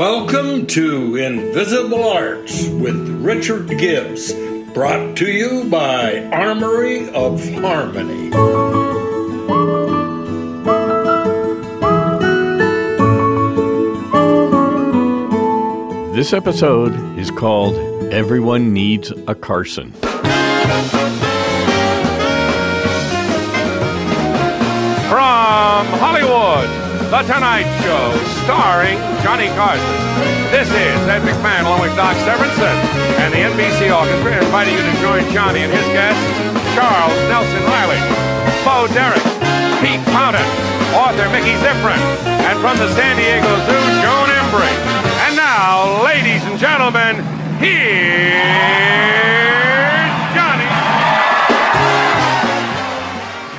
Welcome to Invisible Arts with Richard Gibbs, brought to you by Armory of Harmony. This episode is called Everyone Needs a Carson. From Hollywood, The Tonight Show, starring Johnny Carson. This is Ed McMahon along with Doc Severinsen and the NBC Orchestra inviting you to join Johnny and his guests, Charles Nelson Reilly, Bo Derek, Pete Fountain, author Mickey Ziffrin, and from the San Diego Zoo, Joan Embery. And now, ladies and gentlemen, here's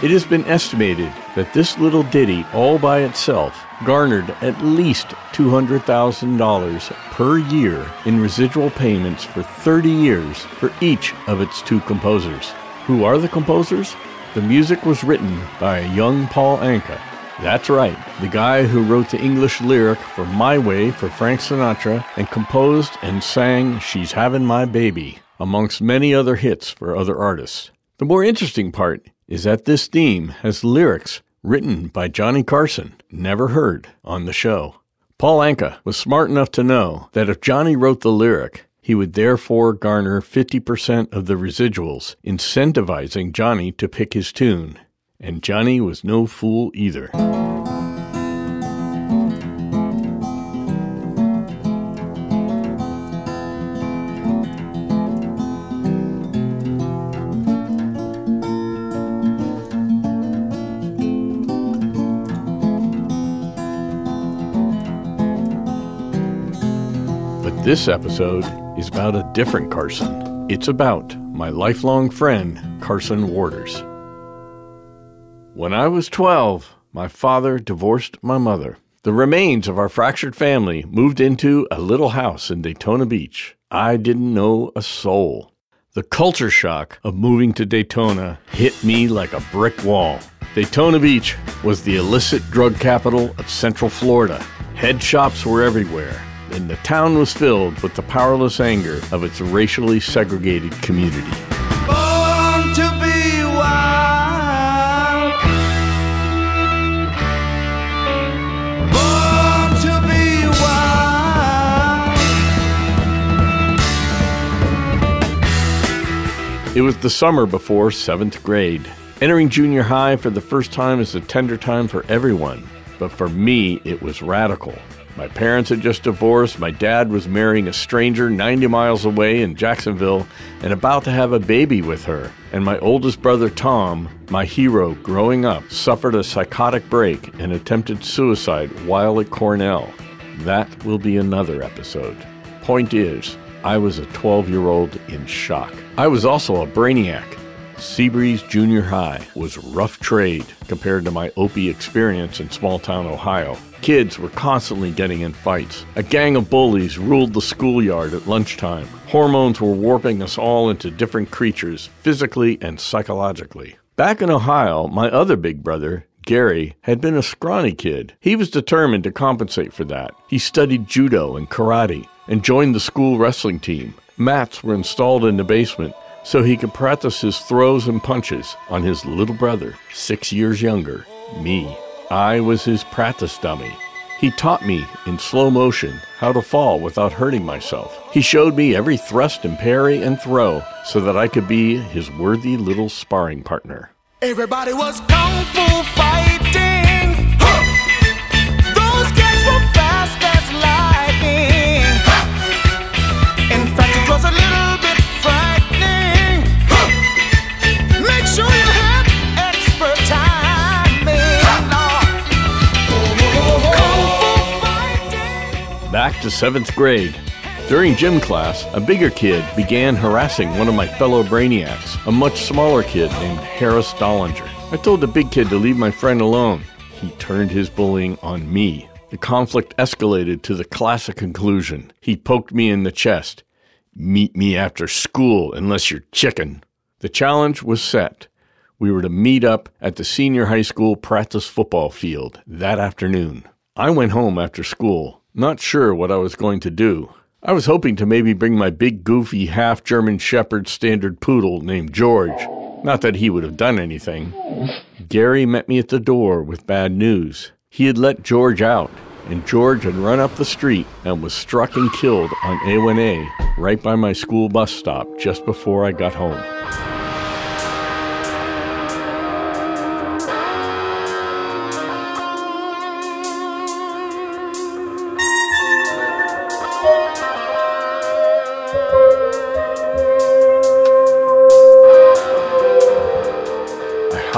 It has been estimated that this little ditty, all by itself, garnered at least $200,000 per year in residual payments for 30 years for each of its two composers. Who are the composers? The music was written by a young Paul Anka. That's right, the guy who wrote the English lyric for My Way for Frank Sinatra and composed and sang She's Having My Baby, amongst many other hits for other artists. The more interesting part is that this theme has lyrics written by Johnny Carson, never heard on the show. Paul Anka was smart enough to know that if Johnny wrote the lyric, he would therefore garner 50% of the residuals, incentivizing Johnny to pick his tune. And Johnny was no fool either. This episode is about a different Carson. It's about my lifelong friend, Carson Warders. When I was 12, my father divorced my mother. The remains of our fractured family moved into a little house in Daytona Beach. I didn't know a soul. The culture shock of moving to Daytona hit me like a brick wall. Daytona Beach was the illicit drug capital of Central Florida. Head shops were everywhere, and the town was filled with the powerless anger of its racially segregated community. Born to be wild. Born to be wild. It was the summer before seventh grade. Entering junior high for the first time is a tender time for everyone, but for me, it was radical. My parents had just divorced, my dad was marrying a stranger 90 miles away in Jacksonville and about to have a baby with her, and my oldest brother Tom, my hero growing up, suffered a psychotic break and attempted suicide while at Cornell. That will be another episode. Point is, I was a 12 year old in shock. I was also a brainiac. Seabreeze Junior High was rough trade compared to my Opie experience in small town Ohio. Kids were constantly getting in fights. A gang of bullies ruled the schoolyard at lunchtime. Hormones were warping us all into different creatures, physically and psychologically. Back in Ohio, my other big brother, Gary, had been a scrawny kid. He was determined to compensate for that. He studied judo and karate and joined the school wrestling team. Mats were installed in the basement so he could practice his throws and punches on his little brother, six years younger, me. I was his practice dummy. He taught me in slow motion how to fall without hurting myself. He showed me every thrust and parry and throw so that I could be his worthy little sparring partner. Everybody was kung fu fighting. Back to seventh grade. During gym class, a bigger kid began harassing one of my fellow brainiacs, a much smaller kid named Harris Dollinger. I told the big kid to leave my friend alone. He turned his bullying on me. The conflict escalated to the classic conclusion. He poked me in the chest. Meet me after school unless you're chicken. The challenge was set. We were to meet up at the senior high school practice football field that afternoon. I went home after school, not sure what I was going to do. I was hoping to maybe bring my big, goofy, half German Shepherd standard poodle named George. Not that he would have done anything. Gary met me at the door with bad news. He had let George out, and George had run up the street and was struck and killed on A1A right by my school bus stop just before I got home.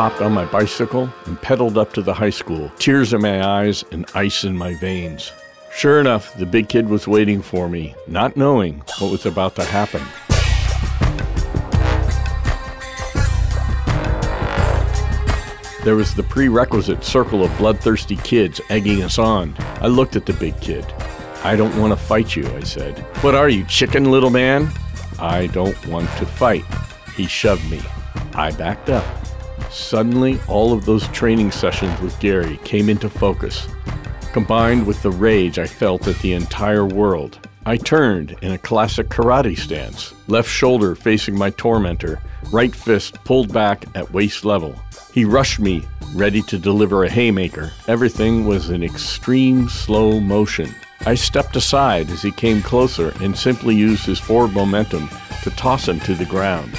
Hopped on my bicycle and pedaled up to the high school, tears in my eyes and ice in my veins. Sure enough, the big kid was waiting for me, not knowing what was about to happen. There was the prerequisite circle of bloodthirsty kids egging us on. I looked at the big kid. I don't want to fight you, I said. What are you, chicken little man? I don't want to fight. He shoved me. I backed up. Suddenly, all of those training sessions with Gary came into focus, combined with the rage I felt at the entire world. I turned in a classic karate stance, left shoulder facing my tormentor, right fist pulled back at waist level. He rushed me, ready to deliver a haymaker. Everything was in extreme slow motion. I stepped aside as he came closer and simply used his forward momentum to toss him to the ground.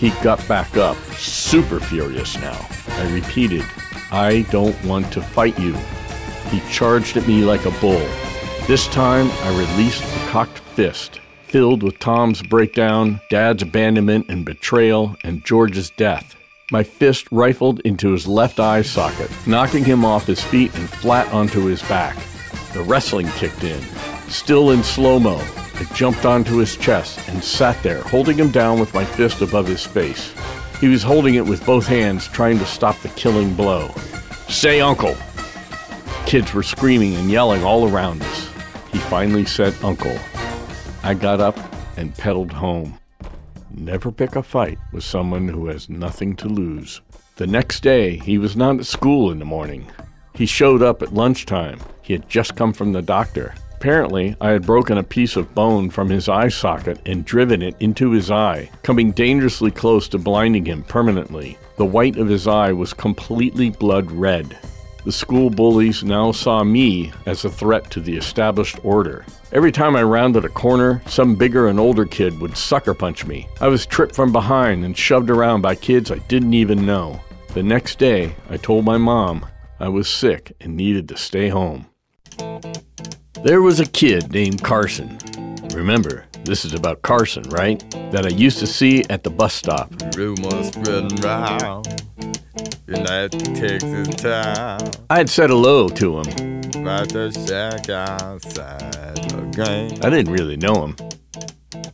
He got back up, super furious now. I repeated, I don't want to fight you. He charged at me like a bull. This time, I released the cocked fist, filled with Tom's breakdown, Dad's abandonment and betrayal, and George's death. My fist rifled into his left eye socket, knocking him off his feet and flat onto his back. The wrestling kicked in. Still in slow mo, I jumped onto his chest and sat there, holding him down with my fist above his face. He was holding it with both hands, trying to stop the killing blow. Say, Uncle! Kids were screaming and yelling all around us. He finally said, Uncle. I got up and pedaled home. Never pick a fight with someone who has nothing to lose. The next day, he was not at school in the morning. He showed up at lunchtime. He had just come from the doctor. Apparently, I had broken a piece of bone from his eye socket and driven it into his eye, coming dangerously close to blinding him permanently. The white of his eye was completely blood red. The school bullies now saw me as a threat to the established order. Every time I rounded a corner, some bigger and older kid would sucker punch me. I was tripped from behind and shoved around by kids I didn't even know. The next day, I told my mom I was sick and needed to stay home. There was a kid named Carson. Remember, this is about Carson, right? That I used to see at the bus stop. Rumors spreading round in that Texas town I had said hello to him. about the shack outside the game. I didn't really know him.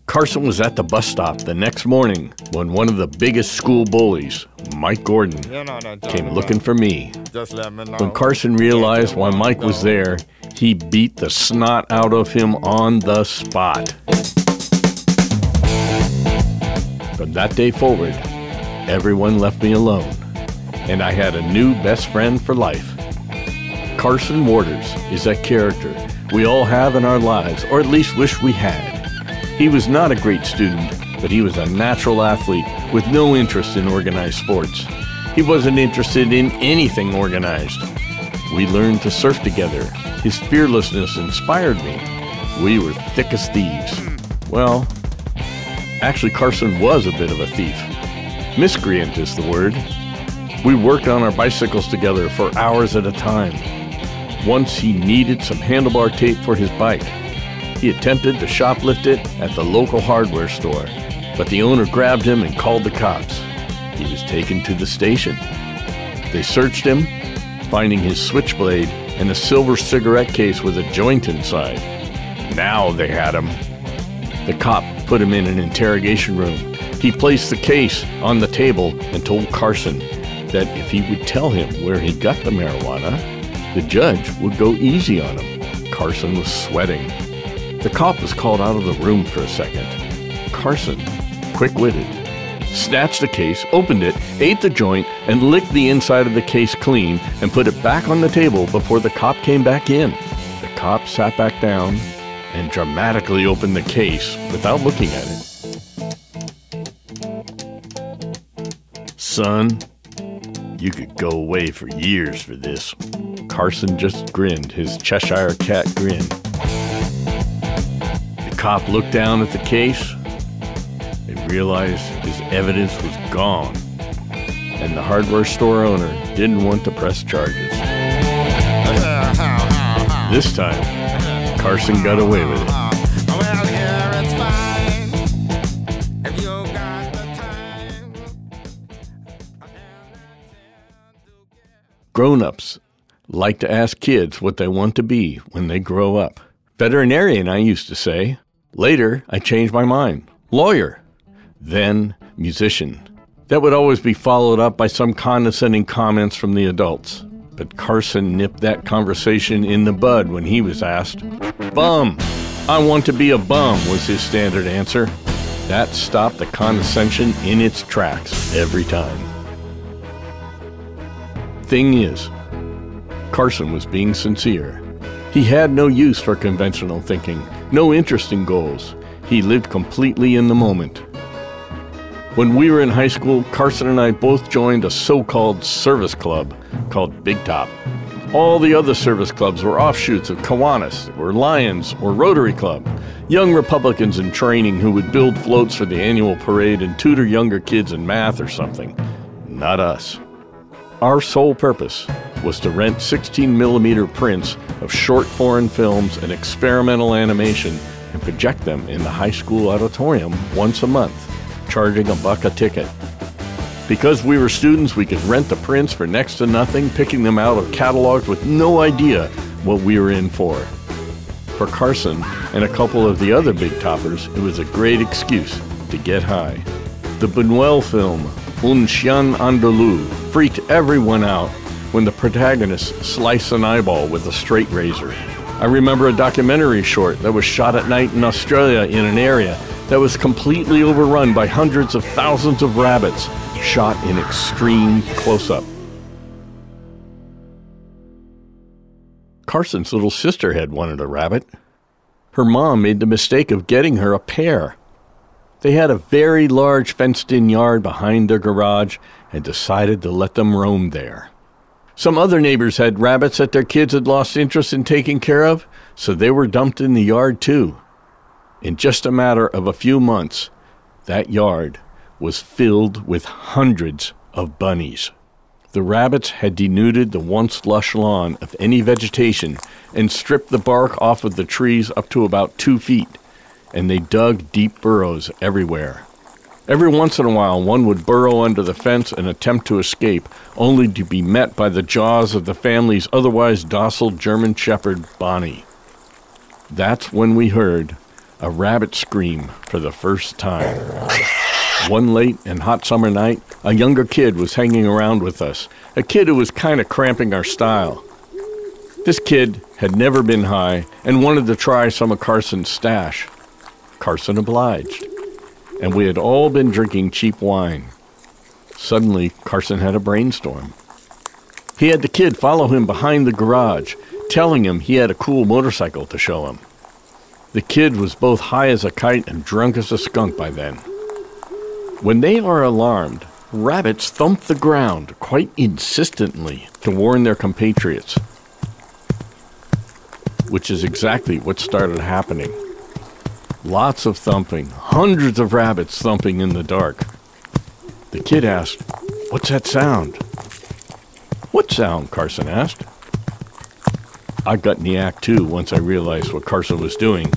Carson was at the bus stop the next morning when one of the biggest school bullies, Mike Gordon, You know that came looking for me. Just let me know. When Carson realized why Mike was there, he beat the snot out of him on the spot. From that day forward, everyone left me alone, and I had a new best friend for life. Carson Waters is that character we all have in our lives, or at least wish we had. He was not a great student, but he was a natural athlete with no interest in organized sports. He wasn't interested in anything organized. We learned to surf together. His fearlessness inspired me. We were thick as thieves. Well, actually, Carson was a bit of a thief. Miscreant is the word. We worked on our bicycles together for hours at a time. Once he needed some handlebar tape for his bike. He attempted to shoplift it at the local hardware store, but the owner grabbed him and called the cops. He was taken to the station. They searched him, finding his switchblade and a silver cigarette case with a joint inside. Now they had him. The cop put him in an interrogation room. He placed the case on the table and told Carson that if he would tell him where he got the marijuana, the judge would go easy on him. Carson was sweating. The cop was called out of the room for a second. Carson, quick witted, snatched the case, opened it, ate the joint, and licked the inside of the case clean and put it back on the table before the cop came back in. The cop sat back down and dramatically opened the case without looking at it. Son, you could go away for years for this. Carson just grinned, his Cheshire cat grin. Cop looked down at the case and realized his evidence was gone, and the hardware store owner didn't want to press charges. This time, Carson got away with it. Well, here it's fine. If you got the time. Grown ups like to ask kids what they want to be when they grow up. Veterinarian, I used to say. Later, I changed my mind. Lawyer. Then, musician. That would always be followed up by some condescending comments from the adults. But Carson nipped that conversation in the bud when he was asked. Bum! I want to be a bum, was his standard answer. That stopped the condescension in its tracks every time. Thing is, Carson was being sincere. He had no use for conventional thinking, no interest in goals. He lived completely in the moment. When we were in high school, Carson and I both joined a so called service club called Big Top. All the other service clubs were offshoots of Kiwanis, or Lions, or Rotary Club. Young Republicans in training who would build floats for the annual parade and tutor younger kids in math or something. Not us. Our sole purpose was to rent 16 millimeter prints of short foreign films and experimental animation and project them in the high school auditorium once a month, charging a buck a ticket. Because we were students, we could rent the prints for next to nothing, picking them out of catalogs with no idea what we were in for. For Carson and a couple of the other big toppers, it was a great excuse to get high. The Buñuel film, Un Chien Andalou, freaked everyone out when the protagonist sliced an eyeball with a straight razor. I remember a documentary short that was shot at night in Australia in an area that was completely overrun by hundreds of thousands of rabbits, shot in extreme close up. Carson's little sister had wanted a rabbit. Her mom made the mistake of getting her a pair. They had a very large fenced in yard behind their garage and decided to let them roam there. Some other neighbors had rabbits that their kids had lost interest in taking care of, so they were dumped in the yard too. In just a matter of a few months, that yard was filled with hundreds of bunnies. The rabbits had denuded the once lush lawn of any vegetation and stripped the bark off of the trees up to about two feet, and they dug deep burrows everywhere. Every once in a while, one would burrow under the fence and attempt to escape, only to be met by the jaws of the family's otherwise docile German Shepherd, Bonnie. That's when we heard a rabbit scream for the first time. One late and hot summer night, a younger kid was hanging around with us, a kid who was kind of cramping our style. This kid had never been high and wanted to try some of Carson's stash. Carson obliged, and we had all been drinking cheap wine. Suddenly, Carson had a brainstorm. He had the kid follow him behind the garage, telling him he had a cool motorcycle to show him. The kid was both high as a kite and drunk as a skunk by then. When they are alarmed, rabbits thump the ground quite insistently to warn their compatriots, which is exactly what started happening. Lots of thumping, hundreds of rabbits thumping in the dark. The kid asked, What's that sound? What sound? Carson asked. I got in the act too once I realized what Carson was doing.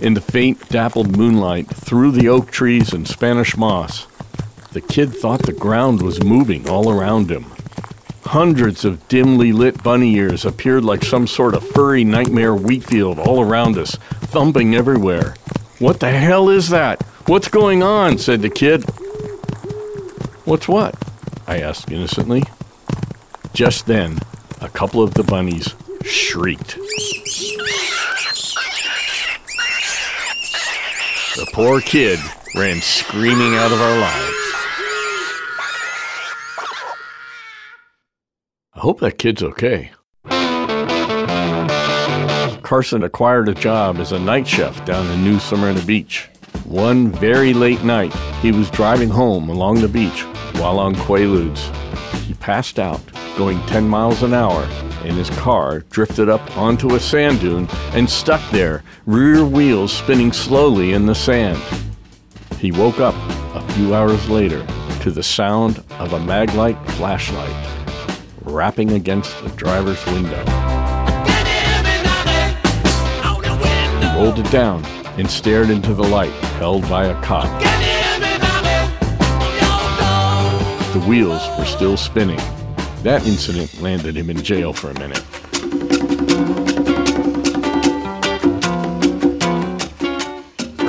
In the faint, dappled moonlight, through the oak trees and Spanish moss, the kid thought the ground was moving all around him. Hundreds of dimly lit bunny ears appeared like some sort of furry nightmare wheat field all around us, thumping everywhere. What the hell is that? What's going on? said the kid. What's what? I asked innocently. Just then, a couple of the bunnies shrieked. The poor kid ran screaming out of our lives. I hope that kid's okay. Carson acquired a job as a night chef down in New Smyrna Beach. One very late night, he was driving home along the beach while on Quaaludes. He passed out, going 10 miles an hour, and his car drifted up onto a sand dune and stuck there, rear wheels spinning slowly in the sand. He woke up a few hours later to the sound of a Maglite flashlight rapping against the driver's window. Rolled it down and stared into the light held by a cop. The wheels were still spinning. That incident landed him in jail for a minute.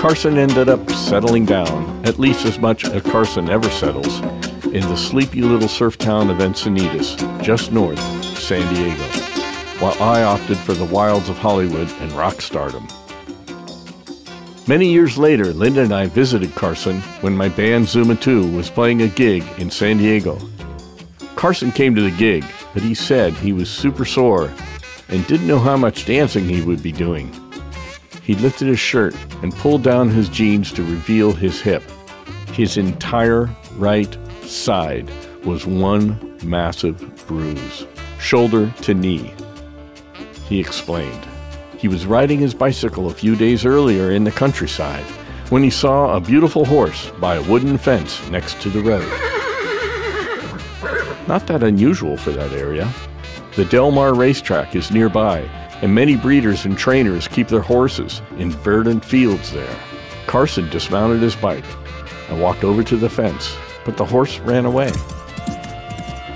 Carson ended up settling down, at least as much as Carson ever settles, in the sleepy little surf town of Encinitas, just north of San Diego, while I opted for the wilds of Hollywood and rock stardom. Many years later, Linda and I visited Carson when my band Zuma 2 was playing a gig in San Diego. Carson came to the gig, but he said he was super sore and didn't know how much dancing he would be doing. He lifted his shirt and pulled down his jeans to reveal his hip. His entire right side was one massive bruise, shoulder to knee. He explained. He was riding his bicycle a few days earlier in the countryside when he saw a beautiful horse by a wooden fence next to the road. Not that unusual for that area. The Del Mar racetrack is nearby, and many breeders and trainers keep their horses in verdant fields there. Carson dismounted his bike and walked over to the fence, but the horse ran away.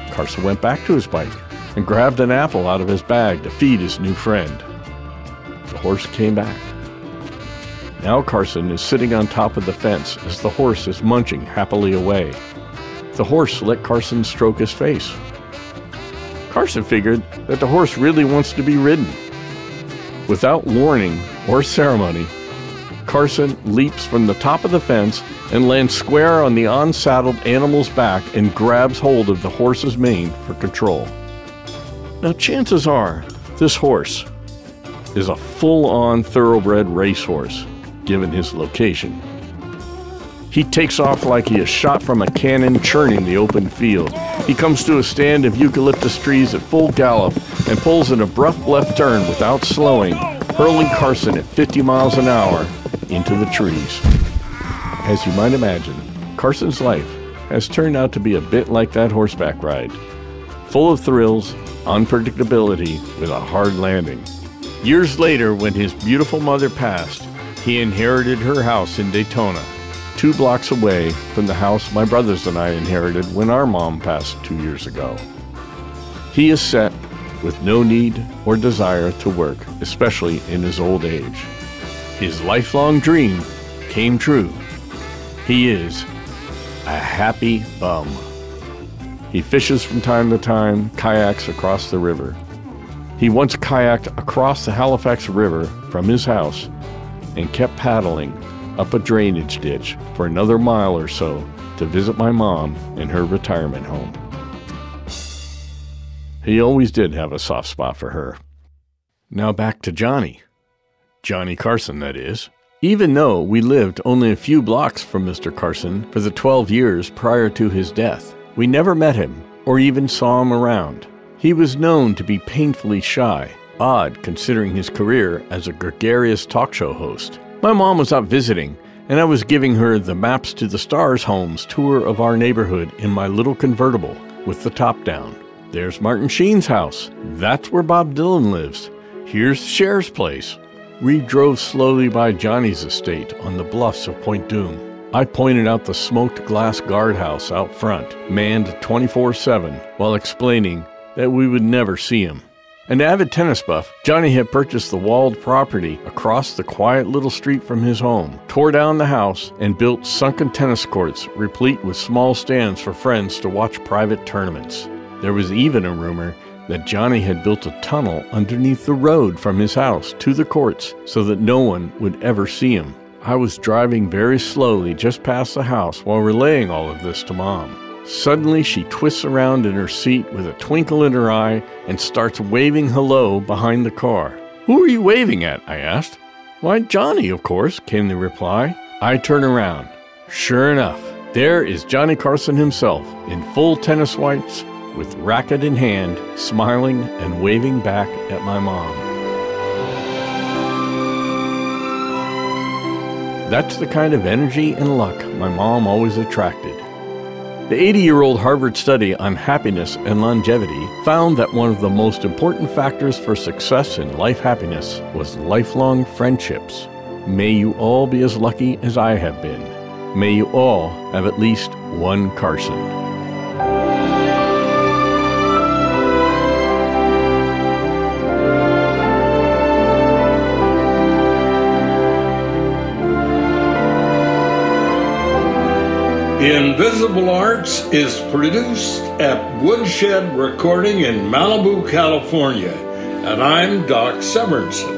Carson went back to his bike and grabbed an apple out of his bag to feed his new friend. Horse came back. Now Carson is sitting on top of the fence as the horse is munching happily away. The horse let Carson stroke his face. Carson figured that the horse really wants to be ridden. Without warning or ceremony, Carson leaps from the top of the fence and lands square on the unsaddled animal's back and grabs hold of the horse's mane for control. Now, chances are this horse is a full on thoroughbred racehorse, given his location. He takes off like he is shot from a cannon churning the open field. He comes to a stand of eucalyptus trees at full gallop and pulls an abrupt left turn without slowing, hurling Carson at 50 miles an hour into the trees. As you might imagine, Carson's life has turned out to be a bit like that horseback ride full of thrills, unpredictability, with a hard landing. Years later, when his beautiful mother passed, he inherited her house in Daytona, two blocks away from the house my brothers and I inherited when our mom passed two years ago. He is set with no need or desire to work, especially in his old age. His lifelong dream came true. He is a happy bum. He fishes from time to time, kayaks across the river. He once kayaked across the Halifax River from his house and kept paddling up a drainage ditch for another mile or so to visit my mom in her retirement home. He always did have a soft spot for her. Now back to Johnny. Johnny Carson, that is. Even though we lived only a few blocks from Mr. Carson for the 12 years prior to his death, we never met him or even saw him around. He was known to be painfully shy, odd considering his career as a gregarious talk show host. My mom was out visiting, and I was giving her the Maps to the Stars homes tour of our neighborhood in my little convertible with the top down. There's Martin Sheen's house. That's where Bob Dylan lives. Here's Cher's place. We drove slowly by Johnny's estate on the bluffs of Point Dume. I pointed out the smoked glass guardhouse out front, manned 24 7, while explaining that we would never see him. An avid tennis buff, Johnny had purchased the walled property across the quiet little street from his home, tore down the house, and built sunken tennis courts replete with small stands for friends to watch private tournaments. There was even a rumor that Johnny had built a tunnel underneath the road from his house to the courts so that no one would ever see him. I was driving very slowly just past the house while relaying all of this to Mom. Suddenly, she twists around in her seat with a twinkle in her eye and starts waving hello behind the car. Who are you waving at? I asked. Why, Johnny, of course, came the reply. I turn around. Sure enough, there is Johnny Carson himself in full tennis whites, with racket in hand, smiling and waving back at my mom. That's the kind of energy and luck my mom always attracted. The 80 year old Harvard study on happiness and longevity found that one of the most important factors for success in life happiness was lifelong friendships. May you all be as lucky as I have been. May you all have at least one Carson. Invisible Arts is produced at Woodshed Recording in Malibu, California, and I'm Doc Severinsen.